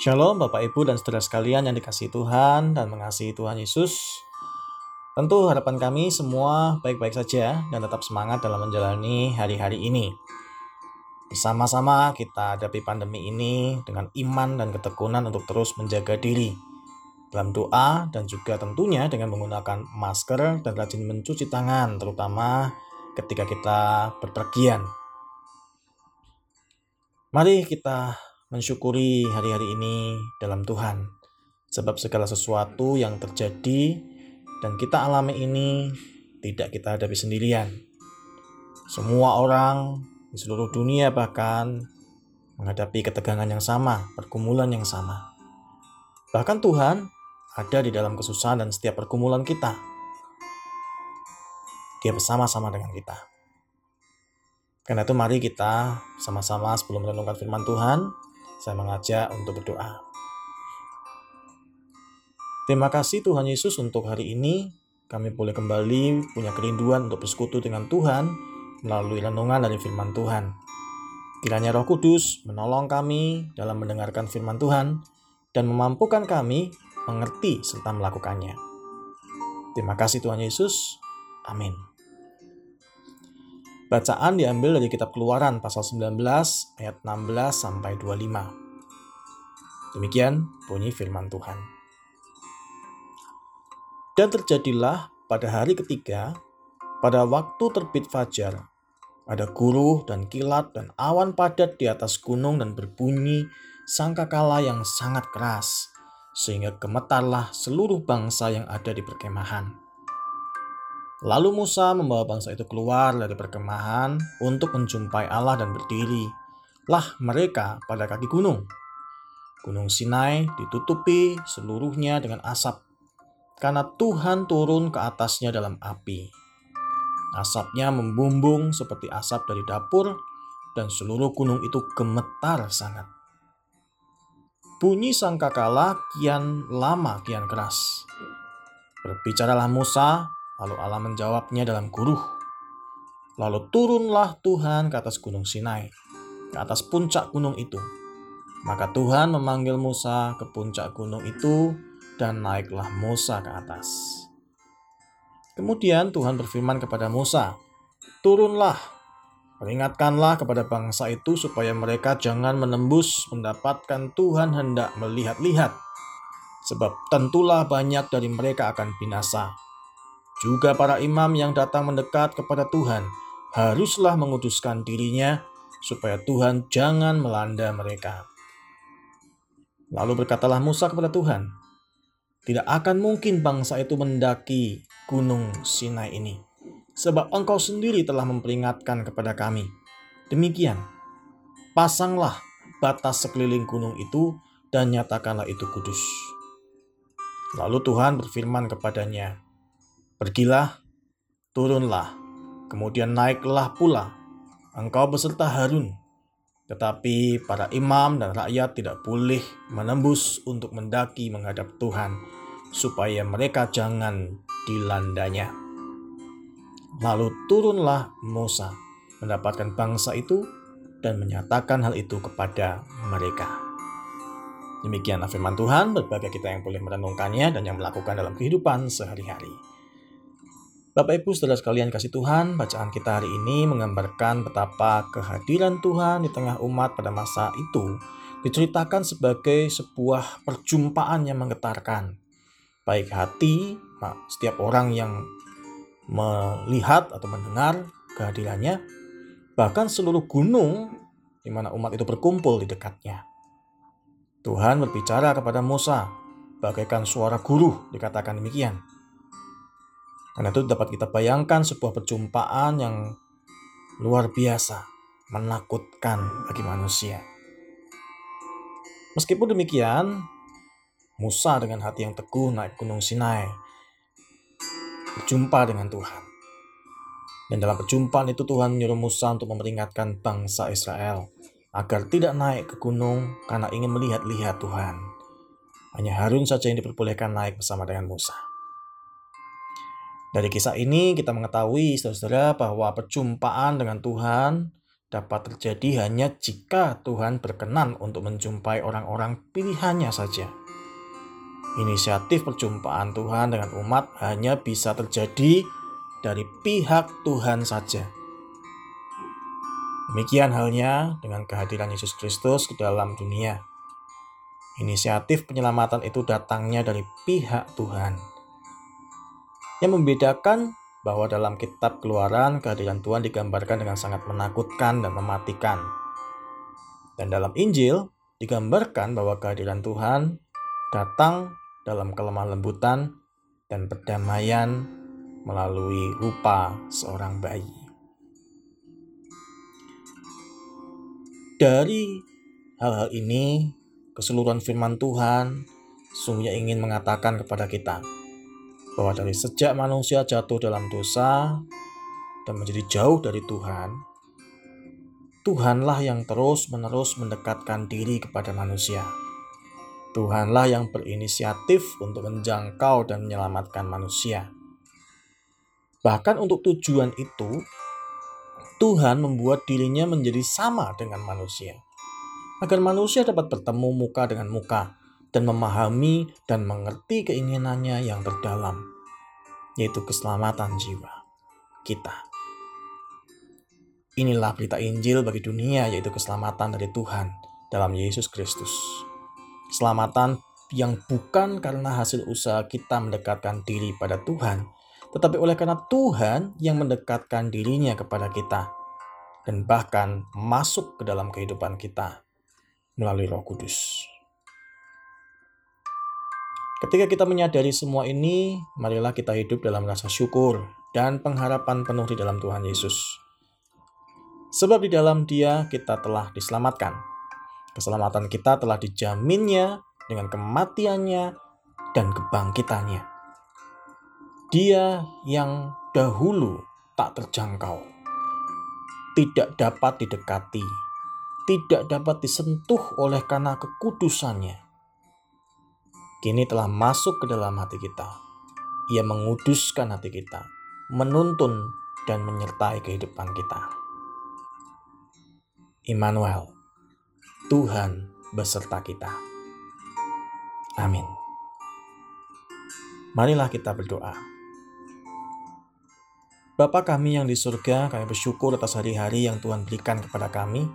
Shalom Bapak Ibu dan saudara sekalian yang dikasih Tuhan dan mengasihi Tuhan Yesus. Tentu harapan kami semua baik-baik saja dan tetap semangat dalam menjalani hari-hari ini. Bersama-sama kita hadapi pandemi ini dengan iman dan ketekunan untuk terus menjaga diri dalam doa dan juga tentunya dengan menggunakan masker dan rajin mencuci tangan terutama ketika kita berpergian. Mari kita mensyukuri hari-hari ini dalam Tuhan. Sebab segala sesuatu yang terjadi dan kita alami ini tidak kita hadapi sendirian. Semua orang di seluruh dunia bahkan menghadapi ketegangan yang sama, pergumulan yang sama. Bahkan Tuhan ada di dalam kesusahan dan setiap pergumulan kita. Dia bersama-sama dengan kita. Karena itu mari kita sama-sama sebelum merenungkan firman Tuhan, saya mengajak untuk berdoa. Terima kasih Tuhan Yesus untuk hari ini. Kami boleh kembali punya kerinduan untuk bersekutu dengan Tuhan melalui renungan dari firman Tuhan. Kiranya Roh Kudus menolong kami dalam mendengarkan firman Tuhan dan memampukan kami mengerti serta melakukannya. Terima kasih Tuhan Yesus. Amin. Bacaan diambil dari kitab Keluaran pasal 19 ayat 16 sampai 25. Demikian bunyi firman Tuhan. Dan terjadilah pada hari ketiga, pada waktu terbit fajar, ada guruh dan kilat dan awan padat di atas gunung dan berbunyi sangkakala yang sangat keras, sehingga gemetarlah seluruh bangsa yang ada di perkemahan. Lalu Musa membawa bangsa itu keluar dari perkemahan untuk menjumpai Allah dan berdiri. Lah mereka pada kaki gunung. Gunung Sinai ditutupi seluruhnya dengan asap, karena Tuhan turun ke atasnya dalam api. Asapnya membumbung seperti asap dari dapur, dan seluruh gunung itu gemetar sangat. Bunyi sangkakala kian lama kian keras. Berbicaralah Musa Lalu Allah menjawabnya dalam guruh. Lalu turunlah Tuhan ke atas gunung Sinai, ke atas puncak gunung itu. Maka Tuhan memanggil Musa ke puncak gunung itu dan naiklah Musa ke atas. Kemudian Tuhan berfirman kepada Musa, Turunlah, peringatkanlah kepada bangsa itu supaya mereka jangan menembus mendapatkan Tuhan hendak melihat-lihat. Sebab tentulah banyak dari mereka akan binasa juga para imam yang datang mendekat kepada Tuhan haruslah menguduskan dirinya supaya Tuhan jangan melanda mereka. Lalu berkatalah Musa kepada Tuhan, tidak akan mungkin bangsa itu mendaki gunung Sinai ini, sebab engkau sendiri telah memperingatkan kepada kami. Demikian, pasanglah batas sekeliling gunung itu dan nyatakanlah itu kudus. Lalu Tuhan berfirman kepadanya, Pergilah, turunlah, kemudian naiklah pula, engkau beserta Harun. Tetapi para imam dan rakyat tidak boleh menembus untuk mendaki menghadap Tuhan, supaya mereka jangan dilandanya. Lalu turunlah Musa mendapatkan bangsa itu dan menyatakan hal itu kepada mereka. Demikianlah firman Tuhan, berbagai kita yang boleh merenungkannya dan yang melakukan dalam kehidupan sehari-hari. Bapak Ibu saudara sekalian kasih Tuhan, bacaan kita hari ini menggambarkan betapa kehadiran Tuhan di tengah umat pada masa itu diceritakan sebagai sebuah perjumpaan yang menggetarkan. Baik hati setiap orang yang melihat atau mendengar kehadirannya, bahkan seluruh gunung di mana umat itu berkumpul di dekatnya. Tuhan berbicara kepada Musa, bagaikan suara guru dikatakan demikian. Karena itu dapat kita bayangkan sebuah perjumpaan yang luar biasa, menakutkan bagi manusia. Meskipun demikian, Musa dengan hati yang teguh naik gunung Sinai, berjumpa dengan Tuhan. Dan dalam perjumpaan itu Tuhan menyuruh Musa untuk memperingatkan bangsa Israel agar tidak naik ke gunung karena ingin melihat-lihat Tuhan. Hanya Harun saja yang diperbolehkan naik bersama dengan Musa. Dari kisah ini kita mengetahui saudara-saudara bahwa perjumpaan dengan Tuhan dapat terjadi hanya jika Tuhan berkenan untuk menjumpai orang-orang pilihannya saja. Inisiatif perjumpaan Tuhan dengan umat hanya bisa terjadi dari pihak Tuhan saja. Demikian halnya dengan kehadiran Yesus Kristus ke dalam dunia. Inisiatif penyelamatan itu datangnya dari pihak Tuhan. Yang membedakan bahwa dalam kitab keluaran kehadiran Tuhan digambarkan dengan sangat menakutkan dan mematikan. Dan dalam Injil digambarkan bahwa kehadiran Tuhan datang dalam kelemah lembutan dan perdamaian melalui rupa seorang bayi. Dari hal-hal ini, keseluruhan firman Tuhan sungguhnya ingin mengatakan kepada kita bahwa dari sejak manusia jatuh dalam dosa dan menjadi jauh dari Tuhan, Tuhanlah yang terus-menerus mendekatkan diri kepada manusia. Tuhanlah yang berinisiatif untuk menjangkau dan menyelamatkan manusia. Bahkan untuk tujuan itu, Tuhan membuat dirinya menjadi sama dengan manusia, agar manusia dapat bertemu muka dengan muka dan memahami dan mengerti keinginannya yang terdalam, yaitu keselamatan jiwa kita. Inilah berita Injil bagi dunia, yaitu keselamatan dari Tuhan dalam Yesus Kristus. Keselamatan yang bukan karena hasil usaha kita mendekatkan diri pada Tuhan, tetapi oleh karena Tuhan yang mendekatkan dirinya kepada kita dan bahkan masuk ke dalam kehidupan kita melalui Roh Kudus. Ketika kita menyadari semua ini, marilah kita hidup dalam rasa syukur dan pengharapan penuh di dalam Tuhan Yesus. Sebab di dalam Dia kita telah diselamatkan. Keselamatan kita telah dijaminnya dengan kematiannya dan kebangkitannya. Dia yang dahulu tak terjangkau, tidak dapat didekati, tidak dapat disentuh oleh karena kekudusannya kini telah masuk ke dalam hati kita. Ia menguduskan hati kita, menuntun dan menyertai kehidupan kita. Immanuel, Tuhan beserta kita. Amin. Marilah kita berdoa. Bapa kami yang di surga, kami bersyukur atas hari-hari yang Tuhan berikan kepada kami.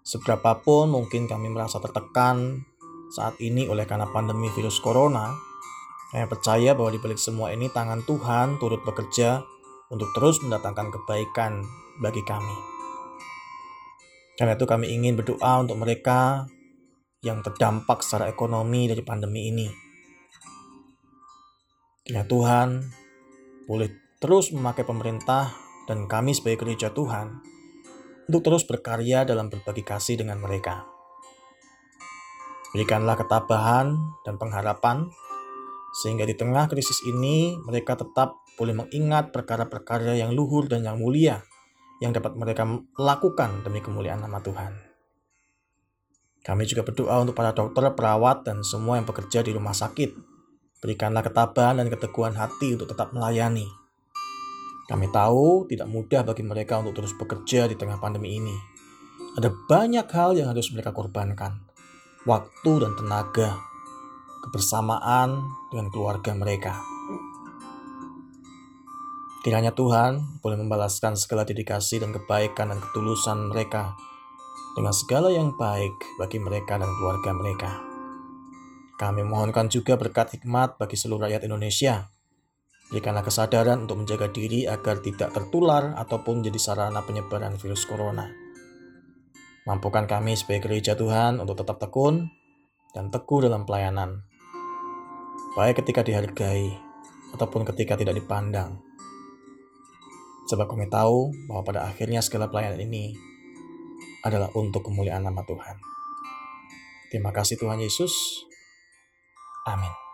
Seberapapun mungkin kami merasa tertekan, saat ini oleh karena pandemi virus corona, saya percaya bahwa di balik semua ini tangan Tuhan turut bekerja untuk terus mendatangkan kebaikan bagi kami. Karena itu kami ingin berdoa untuk mereka yang terdampak secara ekonomi dari pandemi ini. Kiranya Tuhan boleh terus memakai pemerintah dan kami sebagai gereja Tuhan untuk terus berkarya dalam berbagi kasih dengan mereka. Berikanlah ketabahan dan pengharapan, sehingga di tengah krisis ini mereka tetap boleh mengingat perkara-perkara yang luhur dan yang mulia yang dapat mereka lakukan demi kemuliaan nama Tuhan. Kami juga berdoa untuk para dokter, perawat, dan semua yang bekerja di rumah sakit. Berikanlah ketabahan dan keteguhan hati untuk tetap melayani. Kami tahu tidak mudah bagi mereka untuk terus bekerja di tengah pandemi ini. Ada banyak hal yang harus mereka korbankan waktu dan tenaga kebersamaan dengan keluarga mereka. Kiranya Tuhan boleh membalaskan segala dedikasi dan kebaikan dan ketulusan mereka dengan segala yang baik bagi mereka dan keluarga mereka. Kami mohonkan juga berkat hikmat bagi seluruh rakyat Indonesia. Berikanlah kesadaran untuk menjaga diri agar tidak tertular ataupun menjadi sarana penyebaran virus corona. Mampukan kami sebagai gereja Tuhan untuk tetap tekun dan teguh dalam pelayanan, baik ketika dihargai ataupun ketika tidak dipandang. Sebab kami tahu bahwa pada akhirnya segala pelayanan ini adalah untuk kemuliaan nama Tuhan. Terima kasih Tuhan Yesus. Amin.